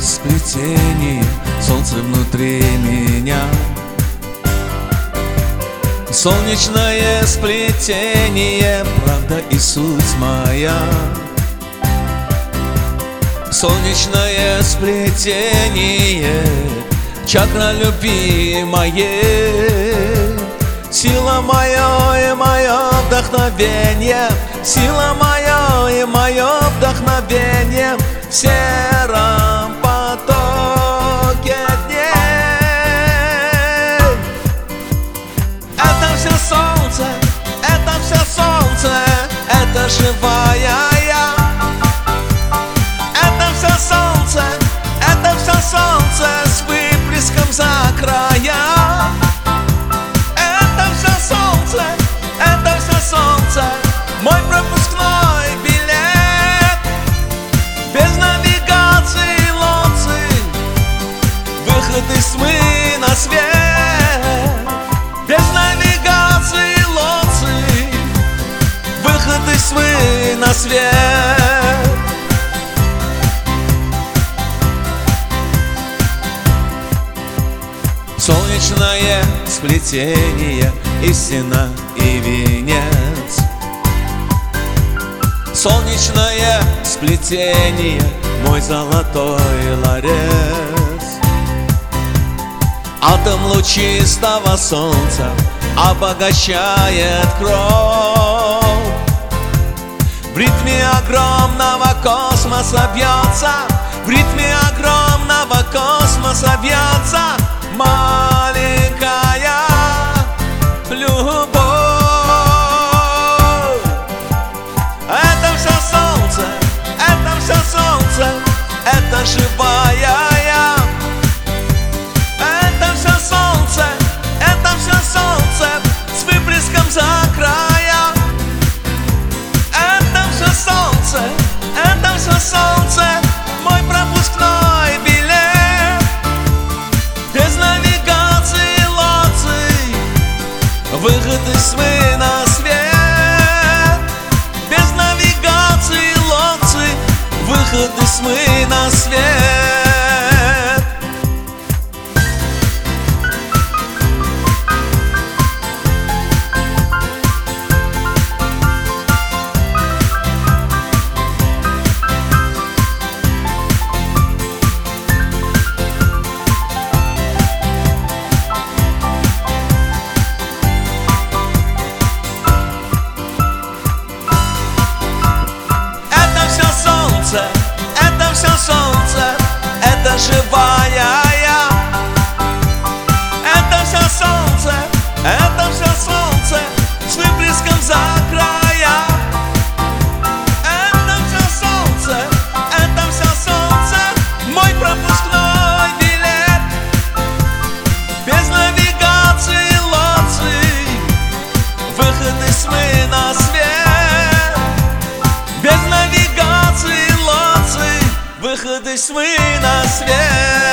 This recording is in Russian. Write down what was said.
сплетение Солнце внутри меня. Солнечное сплетение Правда и суть моя. Солнечное сплетение Чакра любимое. Сила моя и мое вдохновение. Сила моя и мое вдохновение. В живая я. Это все солнце, это все солнце С выплеском за края. Это все солнце, это все солнце Мой пропускной билет. Без навигации лодцы Выход из тьмы на свет Из тьмы на свет. Солнечное сплетение Истина и венец. Солнечное сплетение Мой золотой ларец. Атом лучистого солнца Обогащает кровь огромного космоса бьется. В ритме огромного космоса бьется Выход из тьмы на свет. Без навигации лодцы Выход из тьмы на свет из тьмы на свет